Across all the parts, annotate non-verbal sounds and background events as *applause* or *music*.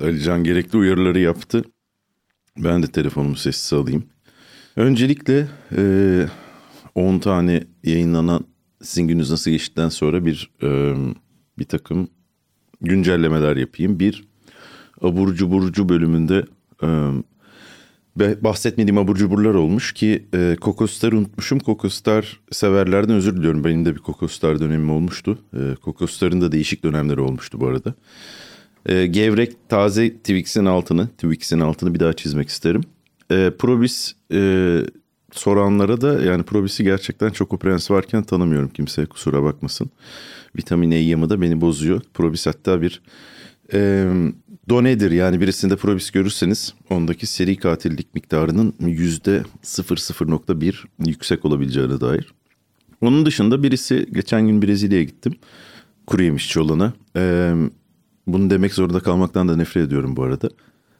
Alican gerekli uyarıları yaptı. Ben de telefonumu sessiz alayım. Öncelikle e, 10 tane yayınlanan sizin gününüz nasıl geçtikten sonra bir e, bir takım güncellemeler yapayım. Bir abur cuburcu bölümünde e, bahsetmediğim abur cuburlar olmuş ki e, Kokostar unutmuşum. Kokostar severlerden özür diliyorum. Benim de bir Kokostar dönemim olmuştu. E, Kokostar'ın da değişik dönemleri olmuştu bu arada. E, gevrek taze Twix'in altını, Twix'in altını bir daha çizmek isterim. E, Probis e, soranlara da yani Probis'i gerçekten çok o prens varken tanımıyorum. Kimseye kusura bakmasın. Vitamin E yamı da beni bozuyor. Probis hatta bir e, donedir yani birisinde Probis görürseniz ondaki seri katillik miktarının yüzde 00.1 yüksek olabileceğine dair. Onun dışında birisi geçen gün Brezilya'ya gittim. Kuru yemişçi olana. Ee, bunu demek zorunda kalmaktan da nefret ediyorum bu arada.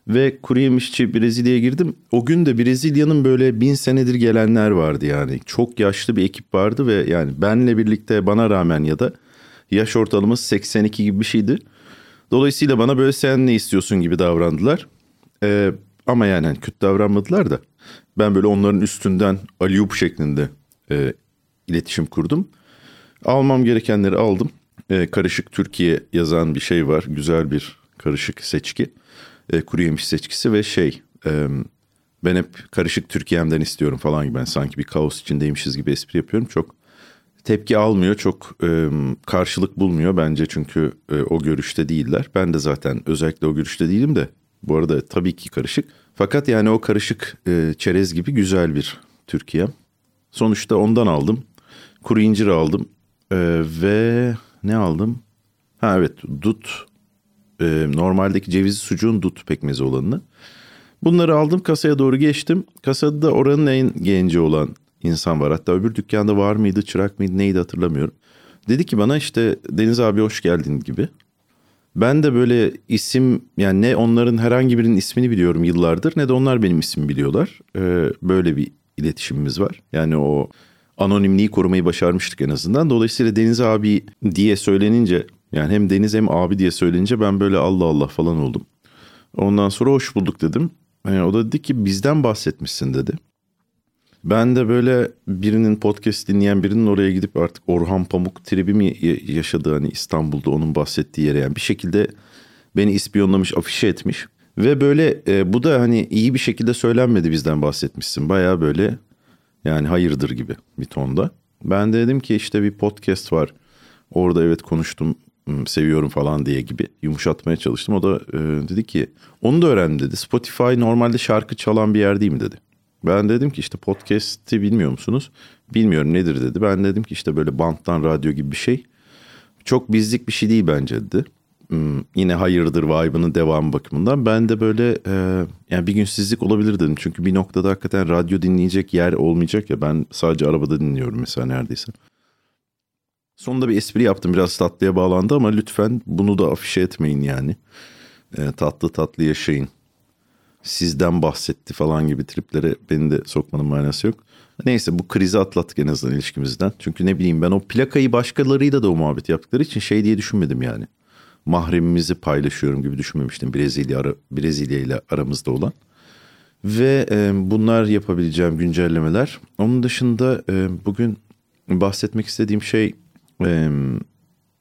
Ve kuru yemişçi Brezilya'ya girdim. O gün de Brezilya'nın böyle bin senedir gelenler vardı yani. Çok yaşlı bir ekip vardı ve yani benle birlikte bana rağmen ya da yaş ortalaması 82 gibi bir şeydi. Dolayısıyla bana böyle sen ne istiyorsun gibi davrandılar. Ee, ama yani hani kötü davranmadılar da. Ben böyle onların üstünden aliyup şeklinde e, iletişim kurdum. Almam gerekenleri aldım. E, karışık Türkiye yazan bir şey var. Güzel bir karışık seçki. E, kuru yemiş seçkisi ve şey... E, ben hep karışık Türkiye'mden istiyorum falan gibi. Ben sanki bir kaos içindeymişiz gibi espri yapıyorum. Çok tepki almıyor. Çok e, karşılık bulmuyor bence çünkü e, o görüşte değiller. Ben de zaten özellikle o görüşte değilim de bu arada tabii ki karışık. Fakat yani o karışık e, çerez gibi güzel bir Türkiye. Sonuçta ondan aldım. Kuru incir aldım e, ve ne aldım? Ha evet dut e, normaldeki cevizli sucuğun dut pekmezi olanını. Bunları aldım kasaya doğru geçtim. Kasada da oranın en genci olan insan var. Hatta öbür dükkanda var mıydı, çırak mıydı, neydi hatırlamıyorum. Dedi ki bana işte Deniz abi hoş geldin gibi. Ben de böyle isim yani ne onların herhangi birinin ismini biliyorum yıllardır ne de onlar benim ismimi biliyorlar. Ee, böyle bir iletişimimiz var. Yani o anonimliği korumayı başarmıştık en azından. Dolayısıyla Deniz abi diye söylenince yani hem Deniz hem abi diye söylenince ben böyle Allah Allah falan oldum. Ondan sonra hoş bulduk dedim. Yani o da dedi ki bizden bahsetmişsin dedi. Ben de böyle birinin podcast dinleyen birinin oraya gidip artık Orhan Pamuk tribi mi yaşadı hani İstanbul'da onun bahsettiği yere yani bir şekilde beni ispiyonlamış, afişe etmiş. Ve böyle e, bu da hani iyi bir şekilde söylenmedi bizden bahsetmişsin. Baya böyle yani hayırdır gibi bir tonda. Ben de dedim ki işte bir podcast var. Orada evet konuştum hmm, seviyorum falan diye gibi yumuşatmaya çalıştım. O da e, dedi ki onu da öğrendim dedi. Spotify normalde şarkı çalan bir yer değil mi dedi. Ben dedim ki işte podcast'i bilmiyor musunuz? Bilmiyorum nedir dedi. Ben dedim ki işte böyle banttan radyo gibi bir şey. Çok bizlik bir şey değil bence dedi. Hmm, yine hayırdır vibe'ının devamı bakımından. Ben de böyle e, yani bir günsüzlük olabilir dedim. Çünkü bir noktada hakikaten radyo dinleyecek yer olmayacak ya. Ben sadece arabada dinliyorum mesela neredeyse. Sonunda bir espri yaptım biraz tatlıya bağlandı ama lütfen bunu da afişe etmeyin yani. E, tatlı tatlı yaşayın sizden bahsetti falan gibi triplere beni de sokmanın manası yok. Neyse bu krizi atlattık en azından ilişkimizden. Çünkü ne bileyim ben o plakayı başkalarıyla da o muhabbet yaptıkları için şey diye düşünmedim yani. Mahremimizi paylaşıyorum gibi düşünmemiştim Brezilya, Brezilya ile aramızda olan. Ve e, bunlar yapabileceğim güncellemeler. Onun dışında e, bugün bahsetmek istediğim şey e,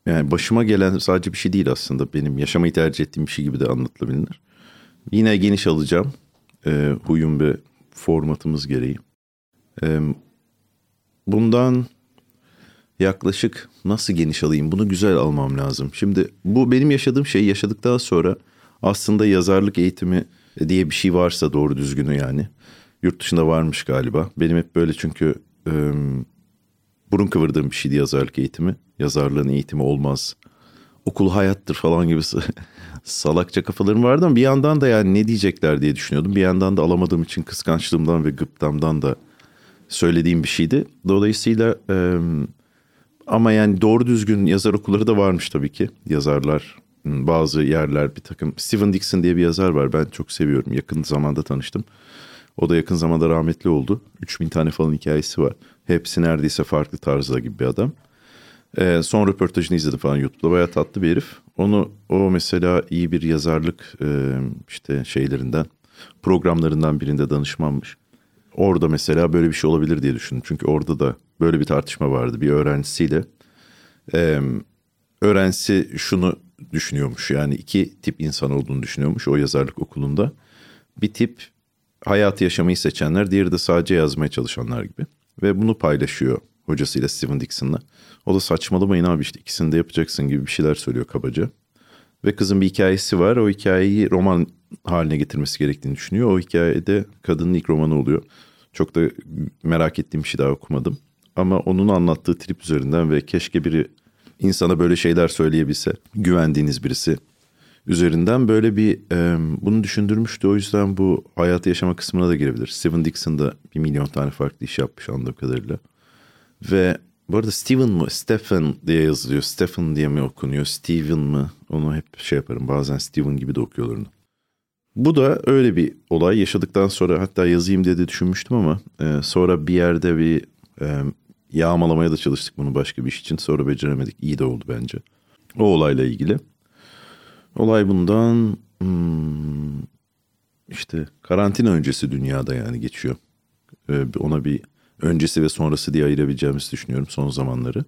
yani başıma gelen sadece bir şey değil aslında. Benim yaşamayı tercih ettiğim bir şey gibi de anlatılabilir. Yine geniş alacağım. E, huyum ve formatımız gereği. E, bundan yaklaşık nasıl geniş alayım bunu güzel almam lazım. Şimdi bu benim yaşadığım şey yaşadıktan sonra aslında yazarlık eğitimi diye bir şey varsa doğru düzgünü yani. Yurt dışında varmış galiba. Benim hep böyle çünkü e, burun kıvırdığım bir şeydi yazarlık eğitimi. Yazarlığın eğitimi olmaz. Okul hayattır falan gibi *laughs* salakça kafalarım vardı ama bir yandan da yani ne diyecekler diye düşünüyordum. Bir yandan da alamadığım için kıskançlığımdan ve gıptamdan da söylediğim bir şeydi. Dolayısıyla e, ama yani doğru düzgün yazar okulları da varmış tabii ki. Yazarlar bazı yerler bir takım. Steven Dixon diye bir yazar var ben çok seviyorum. Yakın zamanda tanıştım. O da yakın zamanda rahmetli oldu. 3000 tane falan hikayesi var. Hepsi neredeyse farklı tarzda gibi bir adam. Ee, son röportajını izledim falan YouTube'da. Bayağı tatlı bir herif. Onu o mesela iyi bir yazarlık e, işte şeylerinden programlarından birinde danışmanmış. Orada mesela böyle bir şey olabilir diye düşündüm. Çünkü orada da böyle bir tartışma vardı bir öğrencisiyle. Ee, öğrencisi şunu düşünüyormuş yani iki tip insan olduğunu düşünüyormuş o yazarlık okulunda. Bir tip hayatı yaşamayı seçenler, diğeri de sadece yazmaya çalışanlar gibi. Ve bunu paylaşıyor hocasıyla Steven Dixon'la. O da saçmalamayın abi işte ikisini de yapacaksın gibi bir şeyler söylüyor kabaca. Ve kızın bir hikayesi var. O hikayeyi roman haline getirmesi gerektiğini düşünüyor. O hikayede kadının ilk romanı oluyor. Çok da merak ettiğim bir şey daha okumadım. Ama onun anlattığı trip üzerinden ve keşke biri insana böyle şeyler söyleyebilse, güvendiğiniz birisi üzerinden böyle bir e, bunu düşündürmüştü. O yüzden bu hayatı yaşama kısmına da girebilir. Steven Dixon da bir milyon tane farklı iş yapmış anladığım kadarıyla. Ve bu arada Steven mı Stephen diye yazılıyor. Stephen diye mi okunuyor? Steven mı? Onu hep şey yaparım. Bazen Steven gibi de okuyorlar onu. Bu da öyle bir olay. Yaşadıktan sonra hatta yazayım diye de düşünmüştüm ama e, sonra bir yerde bir e, yağmalamaya da çalıştık bunu başka bir iş için. Sonra beceremedik. İyi de oldu bence. O olayla ilgili. Olay bundan hmm, işte karantina öncesi dünyada yani geçiyor. Ee, ona bir öncesi ve sonrası diye ayırabileceğimizi düşünüyorum son zamanları.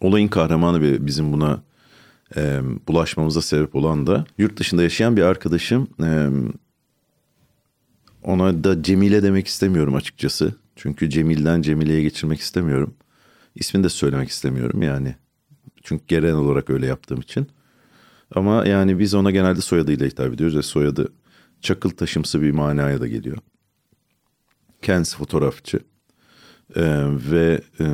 Olayın kahramanı ve bizim buna e, bulaşmamıza sebep olan da yurt dışında yaşayan bir arkadaşım. E, ona da Cemile demek istemiyorum açıkçası. Çünkü Cemil'den Cemile'ye geçirmek istemiyorum. İsmini de söylemek istemiyorum yani. Çünkü genel olarak öyle yaptığım için. Ama yani biz ona genelde soyadıyla hitap ediyoruz ve soyadı çakıl taşımsı bir manaya da geliyor. Kendisi fotoğrafçı ee, ve e,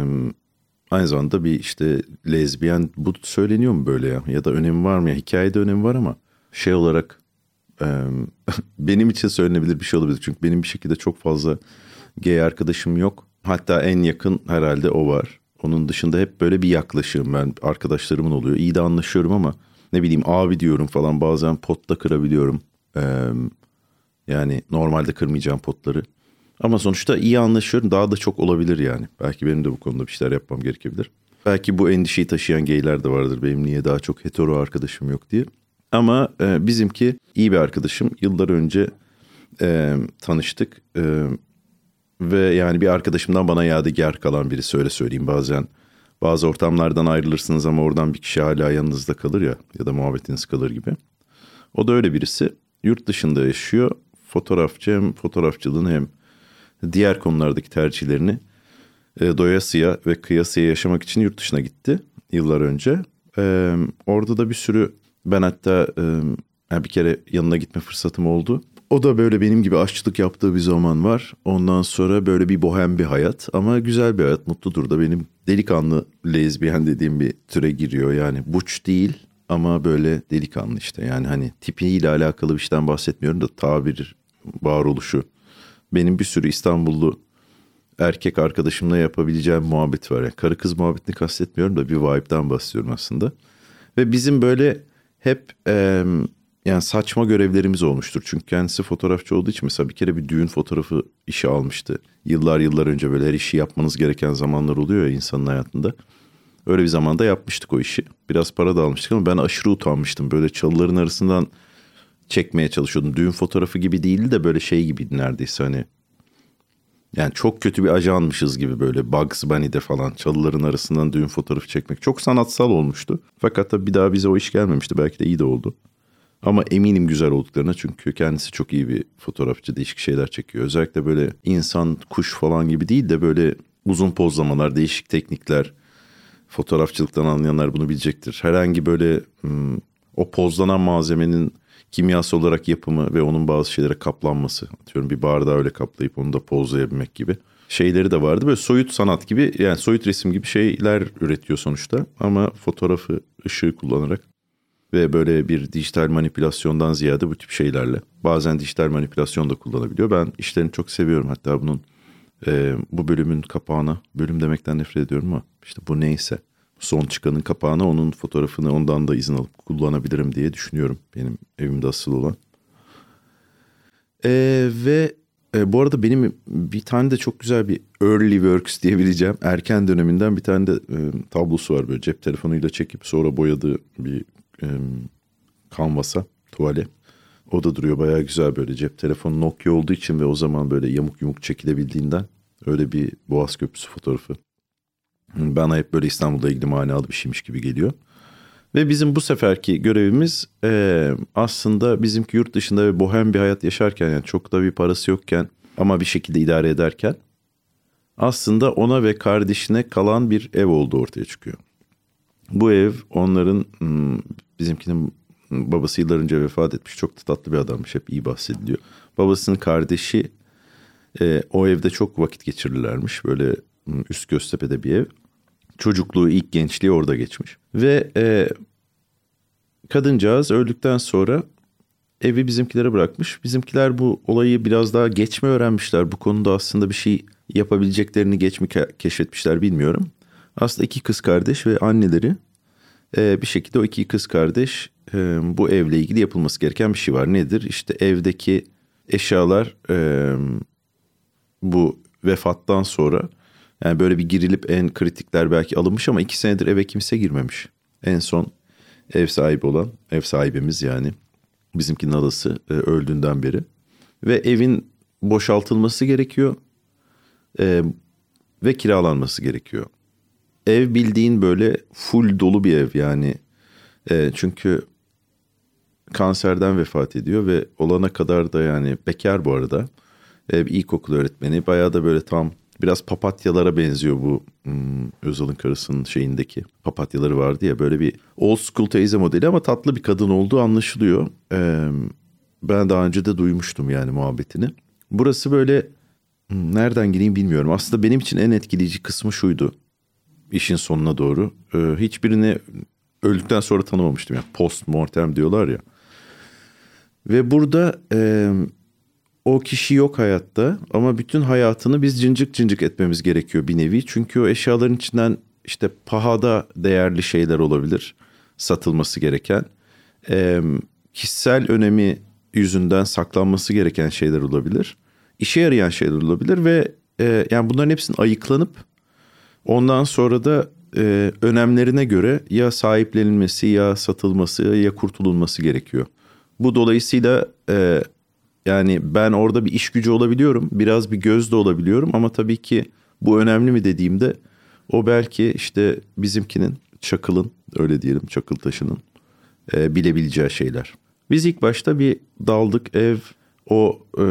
aynı zamanda bir işte lezbiyen bu söyleniyor mu böyle ya? Ya da önemi var mı ya? Hikayede önemi var ama şey olarak e, *laughs* benim için söylenebilir bir şey olabilir. Çünkü benim bir şekilde çok fazla gay arkadaşım yok. Hatta en yakın herhalde o var. Onun dışında hep böyle bir yaklaşığım ben. Arkadaşlarımın oluyor. İyi de anlaşıyorum ama ne bileyim abi diyorum falan. Bazen potta kırabiliyorum. Ee, yani normalde kırmayacağım potları. Ama sonuçta iyi anlaşıyorum. Daha da çok olabilir yani. Belki benim de bu konuda bir şeyler yapmam gerekebilir. Belki bu endişeyi taşıyan geyler de vardır. Benim niye daha çok hetero arkadaşım yok diye. Ama e, bizimki iyi bir arkadaşım. Yıllar önce e, tanıştık. E, ve yani bir arkadaşımdan bana yadigar kalan birisi öyle söyleyeyim bazen bazı ortamlardan ayrılırsınız ama oradan bir kişi hala yanınızda kalır ya ya da muhabbetiniz kalır gibi. O da öyle birisi. Yurt dışında yaşıyor. Fotoğrafçı hem fotoğrafçılığını hem diğer konulardaki tercihlerini e, doyasıya ve kıyasıya yaşamak için yurt dışına gitti yıllar önce. E, orada da bir sürü ben hatta e, bir kere yanına gitme fırsatım oldu. O da böyle benim gibi aşçılık yaptığı bir zaman var. Ondan sonra böyle bir bohem bir hayat ama güzel bir hayat. Mutludur da benim delikanlı lezbiyen dediğim bir türe giriyor. Yani buç değil ama böyle delikanlı işte. Yani hani tipiyle alakalı bir şeyden bahsetmiyorum da tabir varoluşu. Benim bir sürü İstanbullu erkek arkadaşımla yapabileceğim muhabbet var. Yani karı kız muhabbetini kastetmiyorum da bir vibe'den bahsediyorum aslında. Ve bizim böyle hep... Ee, yani saçma görevlerimiz olmuştur. Çünkü kendisi fotoğrafçı olduğu için mesela bir kere bir düğün fotoğrafı işi almıştı. Yıllar yıllar önce böyle her işi yapmanız gereken zamanlar oluyor ya insanın hayatında. Öyle bir zamanda yapmıştık o işi. Biraz para da almıştık ama ben aşırı utanmıştım. Böyle çalıların arasından çekmeye çalışıyordum. Düğün fotoğrafı gibi değildi de böyle şey gibiydi neredeyse hani. Yani çok kötü bir ajanmışız gibi böyle Bugs Bunny'de falan çalıların arasından düğün fotoğrafı çekmek. Çok sanatsal olmuştu. Fakat da bir daha bize o iş gelmemişti. Belki de iyi de oldu. Ama eminim güzel olduklarına çünkü kendisi çok iyi bir fotoğrafçı. Değişik şeyler çekiyor. Özellikle böyle insan, kuş falan gibi değil de böyle uzun pozlamalar, değişik teknikler. Fotoğrafçılıktan anlayanlar bunu bilecektir. Herhangi böyle hmm, o pozlanan malzemenin kimyasal olarak yapımı ve onun bazı şeylere kaplanması. Atıyorum bir bardağı öyle kaplayıp onu da pozlayabilmek gibi şeyleri de vardı. Böyle soyut sanat gibi yani soyut resim gibi şeyler üretiyor sonuçta. Ama fotoğrafı ışığı kullanarak ve böyle bir dijital manipülasyondan ziyade bu tip şeylerle bazen dijital manipülasyon da kullanabiliyor. Ben işlerini çok seviyorum hatta bunun e, bu bölümün kapağına bölüm demekten nefret ediyorum ama işte bu neyse son çıkanın kapağına onun fotoğrafını ondan da izin alıp kullanabilirim diye düşünüyorum benim evimde asıl olan. E, ve e, bu arada benim bir tane de çok güzel bir early works diyebileceğim erken döneminden bir tane de e, tablosu var böyle cep telefonuyla çekip sonra boyadığı bir e, kanvasa tuvale. O da duruyor bayağı güzel böyle cep telefonu Nokia olduğu için ve o zaman böyle yamuk yumuk çekilebildiğinden öyle bir Boğaz Köprüsü fotoğrafı. Bana hep böyle İstanbul'da ilgili manalı bir şeymiş gibi geliyor. Ve bizim bu seferki görevimiz e, aslında bizimki yurt dışında ve bohem bir hayat yaşarken yani çok da bir parası yokken ama bir şekilde idare ederken aslında ona ve kardeşine kalan bir ev olduğu ortaya çıkıyor. Bu ev onların hmm, bizimkinin babası yıllar önce vefat etmiş çok da tatlı bir adammış hep iyi bahsediliyor. Babasının kardeşi e, o evde çok vakit geçirirlermiş böyle hmm, üst Göztepe'de bir ev çocukluğu, ilk gençliği orada geçmiş. Ve e, kadıncağız öldükten sonra evi bizimkilere bırakmış. Bizimkiler bu olayı biraz daha geç mi öğrenmişler? Bu konuda aslında bir şey yapabileceklerini geç mi keşfetmişler bilmiyorum. Aslında iki kız kardeş ve anneleri e, bir şekilde o iki kız kardeş e, bu evle ilgili yapılması gereken bir şey var. Nedir? İşte evdeki eşyalar e, bu vefattan sonra yani böyle bir girilip en kritikler belki alınmış ama iki senedir eve kimse girmemiş. En son ev sahibi olan ev sahibimiz yani bizimkinin adası e, öldüğünden beri. Ve evin boşaltılması gerekiyor e, ve kiralanması gerekiyor. Ev bildiğin böyle full dolu bir ev yani. E, çünkü kanserden vefat ediyor ve olana kadar da yani bekar bu arada. E, ilkokul öğretmeni bayağı da böyle tam Biraz papatyalara benziyor bu hmm, Özal'ın karısının şeyindeki papatyaları vardı ya böyle bir old school teyze modeli ama tatlı bir kadın olduğu anlaşılıyor. Ee, ben daha önce de duymuştum yani muhabbetini. Burası böyle hmm, nereden gireyim bilmiyorum. Aslında benim için en etkileyici kısmı şuydu. işin sonuna doğru. Ee, hiçbirini öldükten sonra tanımamıştım. Yani post mortem diyorlar ya. Ve burada e, o kişi yok hayatta ama bütün hayatını biz cincik cincik etmemiz gerekiyor bir nevi. Çünkü o eşyaların içinden işte pahada değerli şeyler olabilir satılması gereken. E, kişisel önemi yüzünden saklanması gereken şeyler olabilir. İşe yarayan şeyler olabilir ve e, yani bunların hepsinin ayıklanıp ondan sonra da e, önemlerine göre ya sahiplenilmesi ya satılması ya kurtulunması gerekiyor. Bu dolayısıyla e, yani ben orada bir iş gücü olabiliyorum. Biraz bir göz de olabiliyorum ama tabii ki bu önemli mi dediğimde o belki işte bizimkinin Çakıl'ın öyle diyelim Çakıl taşının e, bilebileceği şeyler. Biz ilk başta bir daldık ev o e,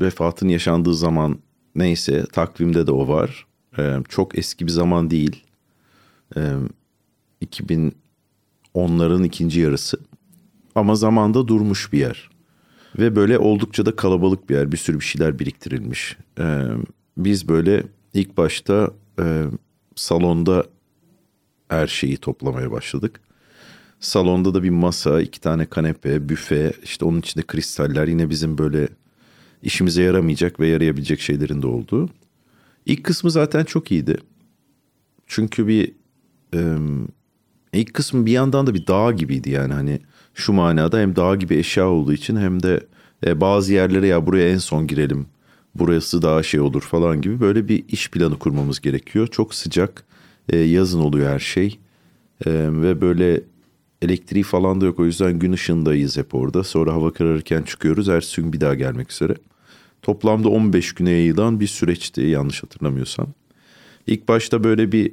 vefatın yaşandığı zaman neyse takvimde de o var. E, çok eski bir zaman değil. E, 2010'ların ikinci yarısı. Ama zamanda durmuş bir yer. Ve böyle oldukça da kalabalık bir yer. Bir sürü bir şeyler biriktirilmiş. Ee, biz böyle ilk başta e, salonda her şeyi toplamaya başladık. Salonda da bir masa, iki tane kanepe, büfe, işte onun içinde kristaller yine bizim böyle işimize yaramayacak ve yarayabilecek şeylerin de olduğu. İlk kısmı zaten çok iyiydi. Çünkü bir e, ilk kısmı bir yandan da bir dağ gibiydi yani hani şu manada hem dağ gibi eşya olduğu için hem de e, bazı yerlere ya buraya en son girelim. Burası daha şey olur falan gibi böyle bir iş planı kurmamız gerekiyor. Çok sıcak e, yazın oluyor her şey e, ve böyle elektriği falan da yok o yüzden gün ışığındayız hep orada. Sonra hava kararırken çıkıyoruz gün bir daha gelmek üzere. Toplamda 15 güne yayılan bir süreçti yanlış hatırlamıyorsam. İlk başta böyle bir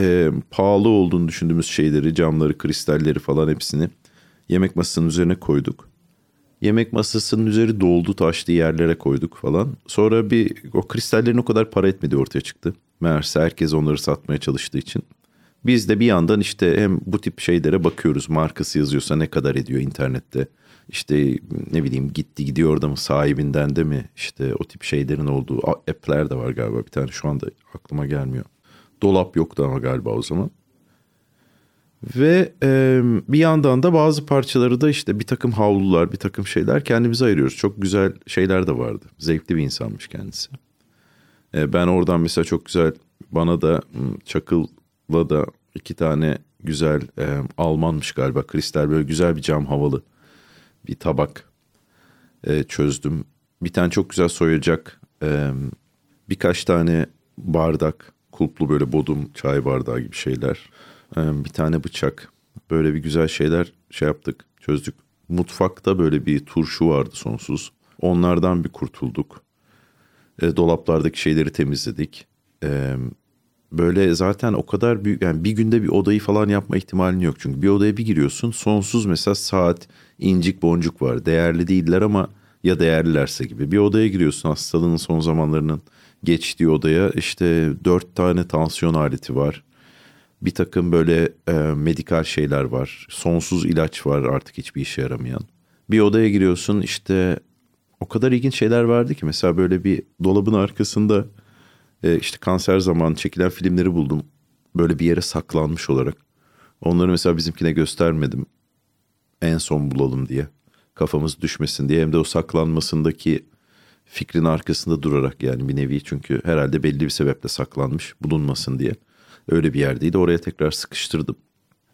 e, pahalı olduğunu düşündüğümüz şeyleri, camları, kristalleri falan hepsini yemek masasının üzerine koyduk. Yemek masasının üzeri doldu taşlı yerlere koyduk falan. Sonra bir o kristallerin o kadar para etmedi ortaya çıktı. Meğerse herkes onları satmaya çalıştığı için. Biz de bir yandan işte hem bu tip şeylere bakıyoruz. Markası yazıyorsa ne kadar ediyor internette. İşte ne bileyim gitti gidiyor orada mı sahibinden de mi işte o tip şeylerin olduğu app'ler de var galiba bir tane şu anda aklıma gelmiyor. Dolap yoktu ama galiba o zaman. Ve e, bir yandan da bazı parçaları da işte bir takım havlular, bir takım şeyler kendimize ayırıyoruz. Çok güzel şeyler de vardı. Zevkli bir insanmış kendisi. E, ben oradan mesela çok güzel bana da Çakıl'la da iki tane güzel e, Almanmış galiba kristal böyle güzel bir cam havalı bir tabak e, çözdüm. bir tane çok güzel soyacak, e, birkaç tane bardak, kulplu böyle bodum çay bardağı gibi şeyler, e, bir tane bıçak, böyle bir güzel şeyler şey yaptık, çözdük. Mutfakta böyle bir turşu vardı sonsuz. Onlardan bir kurtulduk. E, dolaplardaki şeyleri temizledik. E, böyle zaten o kadar büyük yani bir günde bir odayı falan yapma ihtimalin yok. Çünkü bir odaya bir giriyorsun sonsuz mesela saat, incik boncuk var. Değerli değiller ama ya değerlilerse gibi. Bir odaya giriyorsun hastalığının son zamanlarının geçtiği odaya işte dört tane tansiyon aleti var. Bir takım böyle e, medikal şeyler var. Sonsuz ilaç var artık hiçbir işe yaramayan. Bir odaya giriyorsun işte o kadar ilginç şeyler vardı ki mesela böyle bir dolabın arkasında e, işte kanser zamanı çekilen filmleri buldum. Böyle bir yere saklanmış olarak. Onları mesela bizimkine göstermedim. En son bulalım diye. Kafamız düşmesin diye. Hem de o saklanmasındaki fikrin arkasında durarak yani bir nevi. Çünkü herhalde belli bir sebeple saklanmış bulunmasın diye. Öyle bir yerdeydi. Oraya tekrar sıkıştırdım.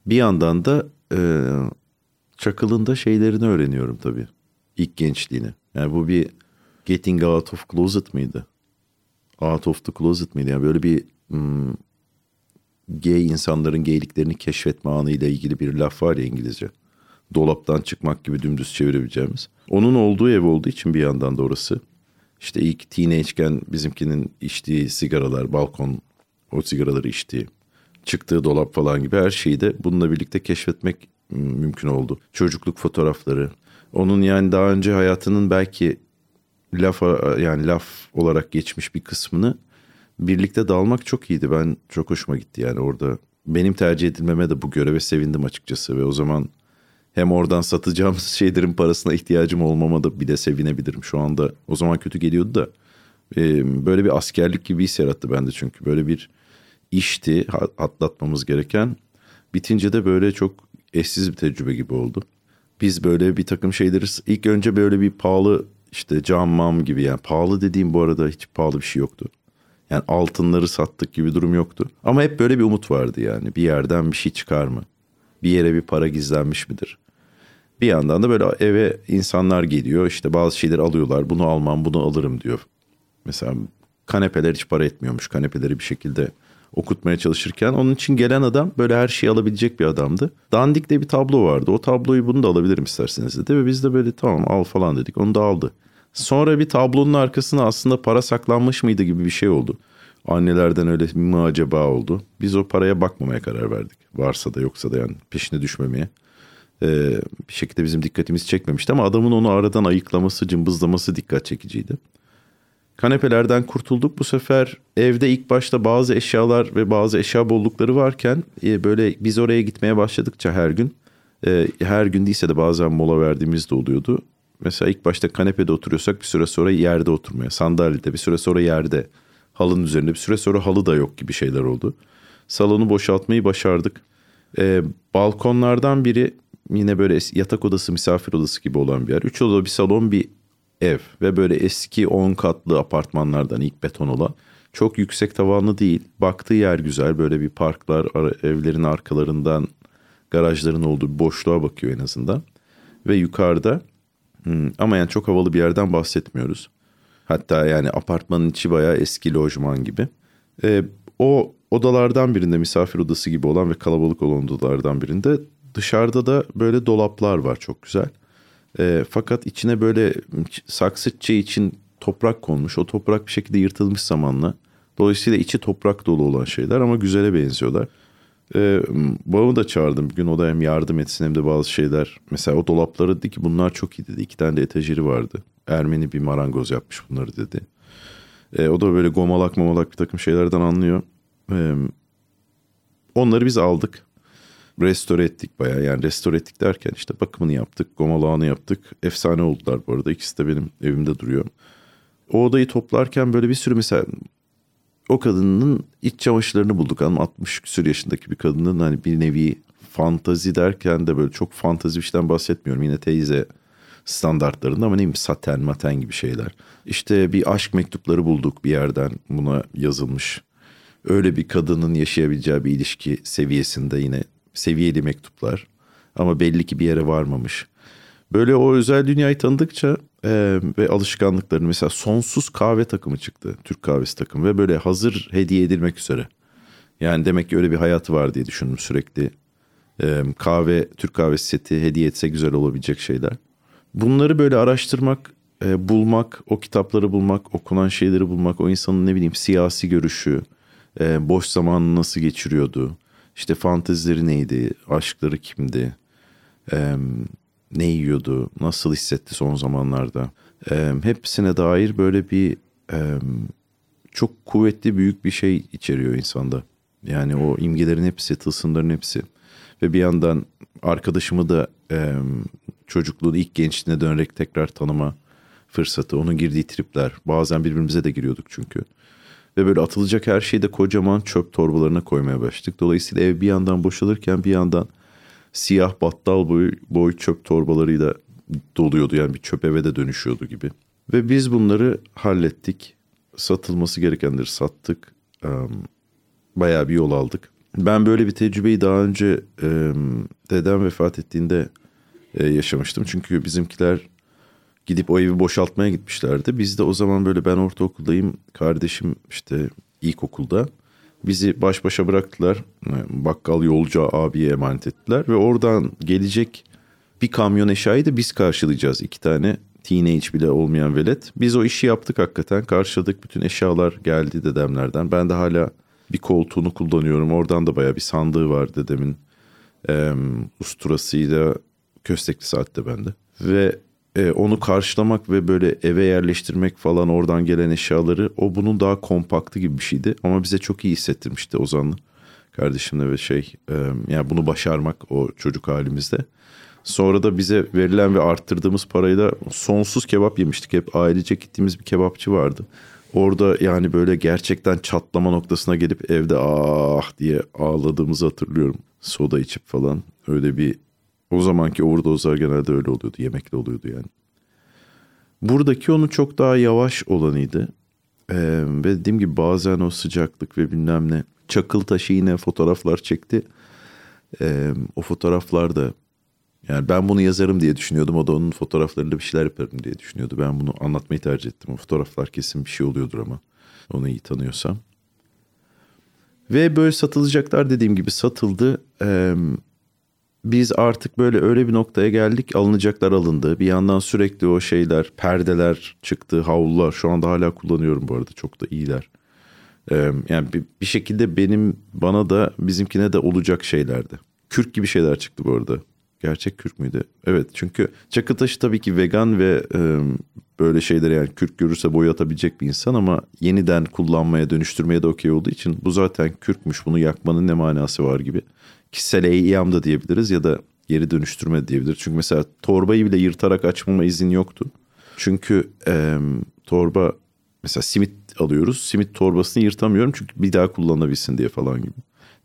Bir yandan da e, Çakıl'ın da şeylerini öğreniyorum tabii. İlk gençliğini. Yani bu bir Getting Out of Closet mıydı? Out of the Closet mıydı? Yani böyle bir hmm, gay insanların gayliklerini keşfetme anıyla ilgili bir laf var ya İngilizce. Dolaptan çıkmak gibi dümdüz çevirebileceğimiz. Onun olduğu ev olduğu için bir yandan da orası. İşte ilk teenage'ken bizimkinin içtiği sigaralar, balkon o sigaraları içtiği, çıktığı dolap falan gibi her şeyi de bununla birlikte keşfetmek mümkün oldu. Çocukluk fotoğrafları. Onun yani daha önce hayatının belki laf yani laf olarak geçmiş bir kısmını birlikte dalmak çok iyiydi. Ben çok hoşuma gitti yani orada. Benim tercih edilmeme de bu göreve sevindim açıkçası ve o zaman hem oradan satacağımız *laughs* şeylerin parasına ihtiyacım olmama da bir de sevinebilirim. Şu anda o zaman kötü geliyordu da e, böyle bir askerlik gibi his yarattı bende çünkü böyle bir işti atlatmamız gereken. Bitince de böyle çok eşsiz bir tecrübe gibi oldu. Biz böyle bir takım şeyleri ilk önce böyle bir pahalı işte cam mam gibi yani pahalı dediğim bu arada hiç pahalı bir şey yoktu. Yani altınları sattık gibi durum yoktu. Ama hep böyle bir umut vardı yani bir yerden bir şey çıkar mı? Bir yere bir para gizlenmiş midir? Bir yandan da böyle eve insanlar geliyor işte bazı şeyleri alıyorlar bunu almam bunu alırım diyor. Mesela kanepeler hiç para etmiyormuş kanepeleri bir şekilde okutmaya çalışırken onun için gelen adam böyle her şeyi alabilecek bir adamdı. Dandik de bir tablo vardı. O tabloyu bunu da alabilirim isterseniz dedi ve biz de böyle tamam al falan dedik. Onu da aldı. Sonra bir tablonun arkasına aslında para saklanmış mıydı gibi bir şey oldu. Annelerden öyle mi acaba oldu. Biz o paraya bakmamaya karar verdik. Varsa da yoksa da yani peşine düşmemeye. Ee, bir şekilde bizim dikkatimizi çekmemişti ama adamın onu aradan ayıklaması, cımbızlaması dikkat çekiciydi. Kanepelerden kurtulduk. Bu sefer evde ilk başta bazı eşyalar ve bazı eşya bollukları varken e, böyle biz oraya gitmeye başladıkça her gün e, her gün değilse de bazen mola verdiğimiz de oluyordu. Mesela ilk başta kanepede oturuyorsak bir süre sonra yerde oturmaya, sandalyede bir süre sonra yerde, halının üzerinde bir süre sonra halı da yok gibi şeyler oldu. Salonu boşaltmayı başardık. E, balkonlardan biri yine böyle yatak odası, misafir odası gibi olan bir yer. Üç oda bir salon, bir ev ve böyle eski 10 katlı apartmanlardan ilk beton olan çok yüksek tavanlı değil. Baktığı yer güzel böyle bir parklar evlerin arkalarından garajların olduğu boşluğa bakıyor en azından. Ve yukarıda hmm, ama yani çok havalı bir yerden bahsetmiyoruz. Hatta yani apartmanın içi bayağı eski lojman gibi. Ee, o odalardan birinde misafir odası gibi olan ve kalabalık olan odalardan birinde dışarıda da böyle dolaplar var çok güzel. E, fakat içine böyle saksı çiçeği için toprak konmuş. O toprak bir şekilde yırtılmış zamanla. Dolayısıyla içi toprak dolu olan şeyler ama güzele benziyorlar. E, babamı da çağırdım bir gün o da hem yardım etsin hem de bazı şeyler. Mesela o dolapları dedi ki bunlar çok iyi dedi. İki tane de etajeri vardı. Ermeni bir marangoz yapmış bunları dedi. E, o da böyle gomalak mamalak bir takım şeylerden anlıyor. E, onları biz aldık restore ettik bayağı. Yani restore ettik derken işte bakımını yaptık, gomalağını yaptık. Efsane oldular bu arada. İkisi de benim evimde duruyor. O odayı toplarken böyle bir sürü mesela o kadının iç çamaşırlarını bulduk. Ama 60 küsur yaşındaki bir kadının hani bir nevi fantazi derken de böyle çok fantazi bir şeyden bahsetmiyorum. Yine teyze standartlarında ama neyim saten maten gibi şeyler. İşte bir aşk mektupları bulduk bir yerden buna yazılmış. Öyle bir kadının yaşayabileceği bir ilişki seviyesinde yine seviyeli mektuplar ama belli ki bir yere varmamış. Böyle o özel dünyayı tanıdıkça e, ve alışkanlıklarını mesela sonsuz kahve takımı çıktı. Türk kahvesi takımı ve böyle hazır hediye edilmek üzere. Yani demek ki öyle bir hayatı var diye düşündüm sürekli. E, kahve, Türk kahvesi seti hediye etse güzel olabilecek şeyler. Bunları böyle araştırmak, e, bulmak, o kitapları bulmak, okunan şeyleri bulmak, o insanın ne bileyim siyasi görüşü, e, boş zamanını nasıl geçiriyordu, işte fantezileri neydi, aşkları kimdi, e, ne yiyordu, nasıl hissetti son zamanlarda. E, hepsine dair böyle bir e, çok kuvvetli büyük bir şey içeriyor insanda. Yani o imgelerin hepsi, tılsımların hepsi. Ve bir yandan arkadaşımı da e, çocukluğu ilk gençliğine dönerek tekrar tanıma fırsatı. Onun girdiği tripler. Bazen birbirimize de giriyorduk çünkü. Ve böyle atılacak her şeyi de kocaman çöp torbalarına koymaya başladık. Dolayısıyla ev bir yandan boşalırken bir yandan siyah battal boy, boy çöp torbalarıyla doluyordu. Yani bir çöp eve de dönüşüyordu gibi. Ve biz bunları hallettik. Satılması gerekenleri sattık. Bayağı bir yol aldık. Ben böyle bir tecrübeyi daha önce dedem vefat ettiğinde yaşamıştım. Çünkü bizimkiler gidip o evi boşaltmaya gitmişlerdi. Biz de o zaman böyle ben ortaokuldayım. Kardeşim işte ilkokulda. Bizi baş başa bıraktılar. Bakkal yolcu abiye emanet ettiler. Ve oradan gelecek bir kamyon eşyayı da biz karşılayacağız. iki tane teenage bile olmayan velet. Biz o işi yaptık hakikaten. Karşıladık bütün eşyalar geldi dedemlerden. Ben de hala bir koltuğunu kullanıyorum. Oradan da baya bir sandığı var dedemin. E, usturasıyla köstekli saatte bende. Ve e, onu karşılamak ve böyle eve yerleştirmek falan oradan gelen eşyaları o bunun daha kompaktı gibi bir şeydi. Ama bize çok iyi hissettirmişti Ozan'la kardeşimle ve şey e, yani bunu başarmak o çocuk halimizde. Sonra da bize verilen ve arttırdığımız parayla sonsuz kebap yemiştik. Hep ailece gittiğimiz bir kebapçı vardı. Orada yani böyle gerçekten çatlama noktasına gelip evde ah diye ağladığımızı hatırlıyorum. Soda içip falan öyle bir o zamanki overdozlar genelde öyle oluyordu. Yemekle oluyordu yani. Buradaki onu çok daha yavaş olanıydı. Ee, ve dediğim gibi bazen o sıcaklık ve bilmem ne. Çakıl taşı yine fotoğraflar çekti. Ee, o fotoğraflar da yani ben bunu yazarım diye düşünüyordum. O da onun fotoğraflarıyla bir şeyler yaparım diye düşünüyordu. Ben bunu anlatmayı tercih ettim. O fotoğraflar kesin bir şey oluyordur ama. Onu iyi tanıyorsam. Ve böyle satılacaklar dediğim gibi satıldı. Ee, biz artık böyle öyle bir noktaya geldik alınacaklar alındı. Bir yandan sürekli o şeyler perdeler çıktı havlular şu anda hala kullanıyorum bu arada çok da iyiler. Ee, yani bir, bir şekilde benim bana da bizimkine de olacak şeylerdi. Kürk gibi şeyler çıktı bu arada. Gerçek kürk müydü? Evet çünkü çakı taşı tabii ki vegan ve e, böyle şeylere yani kürk görürse boyatabilecek bir insan ama yeniden kullanmaya dönüştürmeye de okey olduğu için bu zaten kürkmüş bunu yakmanın ne manası var gibi kişisel eyyam da diyebiliriz ya da geri dönüştürme diyebiliriz. Çünkü mesela torbayı bile yırtarak açmama izin yoktu. Çünkü e, torba mesela simit alıyoruz. Simit torbasını yırtamıyorum çünkü bir daha kullanabilsin diye falan gibi.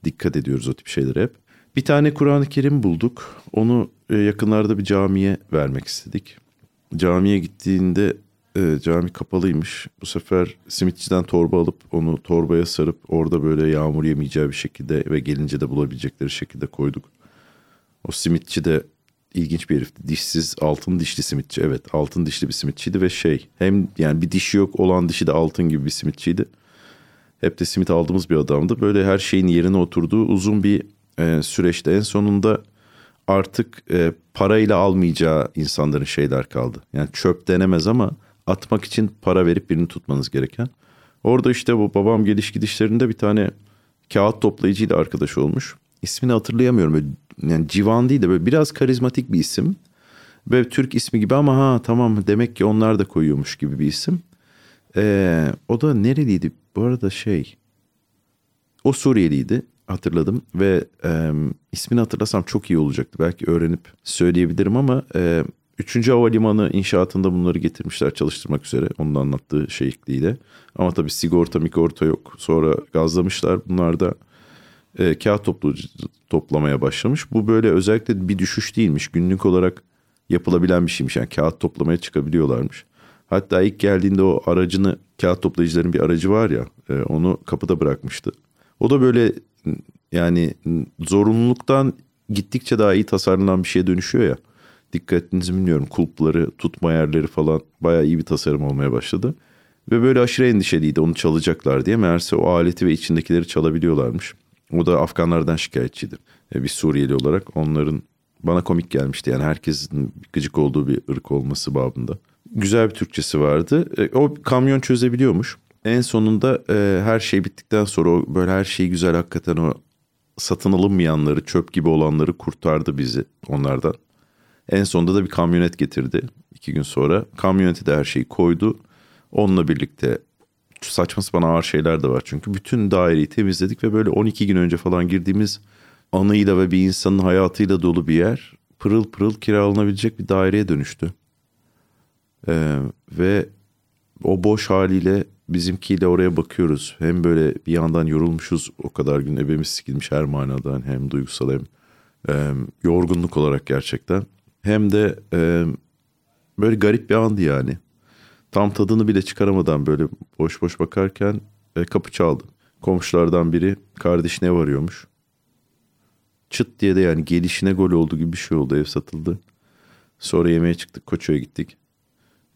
Dikkat ediyoruz o tip şeylere hep. Bir tane Kur'an-ı Kerim bulduk. Onu e, yakınlarda bir camiye vermek istedik. Camiye gittiğinde e, cami kapalıymış. Bu sefer simitçiden torba alıp onu torbaya sarıp orada böyle yağmur yemeyeceği bir şekilde ve gelince de bulabilecekleri şekilde koyduk. O simitçi de ilginç bir herifti. Dişsiz altın dişli simitçi. Evet altın dişli bir simitçiydi ve şey hem yani bir dişi yok olan dişi de altın gibi bir simitçiydi. Hep de simit aldığımız bir adamdı. Böyle her şeyin yerine oturduğu uzun bir e, süreçte en sonunda artık e, parayla almayacağı insanların şeyler kaldı. Yani çöp denemez ama atmak için para verip birini tutmanız gereken. Orada işte bu babam geliş gidişlerinde bir tane kağıt toplayıcıyla arkadaş olmuş. İsmini hatırlayamıyorum. Böyle, yani Civan değil de böyle biraz karizmatik bir isim. Böyle Türk ismi gibi ama ha tamam demek ki onlar da koyuyormuş gibi bir isim. Ee, o da nereliydi? Bu arada şey o Suriyeliydi hatırladım ve e, ismini hatırlasam çok iyi olacaktı. Belki öğrenip söyleyebilirim ama e, Üçüncü havalimanı inşaatında bunları getirmişler çalıştırmak üzere. Onun anlattığı şekliyle. Ama tabii sigorta mikorta yok. Sonra gazlamışlar. Bunlar da e, kağıt toplu, toplamaya başlamış. Bu böyle özellikle bir düşüş değilmiş. Günlük olarak yapılabilen bir şeymiş. Yani kağıt toplamaya çıkabiliyorlarmış. Hatta ilk geldiğinde o aracını kağıt toplayıcıların bir aracı var ya e, onu kapıda bırakmıştı. O da böyle yani zorunluluktan gittikçe daha iyi tasarlanan bir şeye dönüşüyor ya. Dikkat bilmiyorum. Kulpları, tutma yerleri falan bayağı iyi bir tasarım olmaya başladı. Ve böyle aşırı endişeliydi onu çalacaklar diye. Meğerse o aleti ve içindekileri çalabiliyorlarmış. O da Afganlardan şikayetçiydi. E, bir Suriyeli olarak onların bana komik gelmişti. Yani herkesin gıcık olduğu bir ırk olması babında. Güzel bir Türkçesi vardı. E, o kamyon çözebiliyormuş. En sonunda e, her şey bittikten sonra böyle her şeyi güzel hakikaten o satın alınmayanları, çöp gibi olanları kurtardı bizi onlardan. En sonunda da bir kamyonet getirdi iki gün sonra. Kamyonete de her şeyi koydu. Onunla birlikte saçma sapan ağır şeyler de var. Çünkü bütün daireyi temizledik ve böyle 12 gün önce falan girdiğimiz anıyla ve bir insanın hayatıyla dolu bir yer pırıl pırıl kiralanabilecek bir daireye dönüştü. Ee, ve o boş haliyle bizimkiyle oraya bakıyoruz. Hem böyle bir yandan yorulmuşuz o kadar gün ebemiz sikilmiş her manadan hem duygusal hem e, yorgunluk olarak gerçekten. Hem de e, böyle garip bir andı yani. Tam tadını bile çıkaramadan böyle boş boş bakarken e, kapı çaldı. Komşulardan biri kardeş ne varıyormuş. Çıt diye de yani gelişine gol oldu gibi bir şey oldu ev satıldı. Sonra yemeğe çıktık Koço'ya gittik.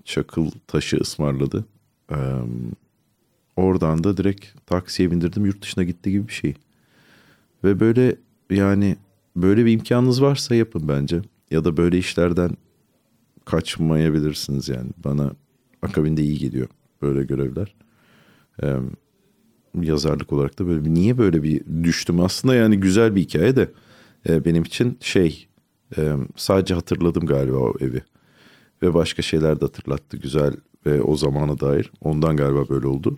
Çakıl taşı ısmarladı. Ee, oradan da direkt taksiye bindirdim yurt dışına gitti gibi bir şey. Ve böyle yani böyle bir imkanınız varsa yapın bence. Ya da böyle işlerden kaçmayabilirsiniz yani. Bana akabinde iyi geliyor böyle görevler. Ee, yazarlık olarak da böyle niye böyle bir düştüm aslında yani güzel bir hikaye de e, benim için şey e, sadece hatırladım galiba o evi ve başka şeyler de hatırlattı güzel ve o zamana dair ondan galiba böyle oldu.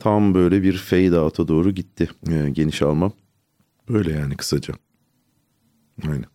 Tam böyle bir fade out'a doğru gitti e, geniş almam. Böyle yani kısaca. Aynen.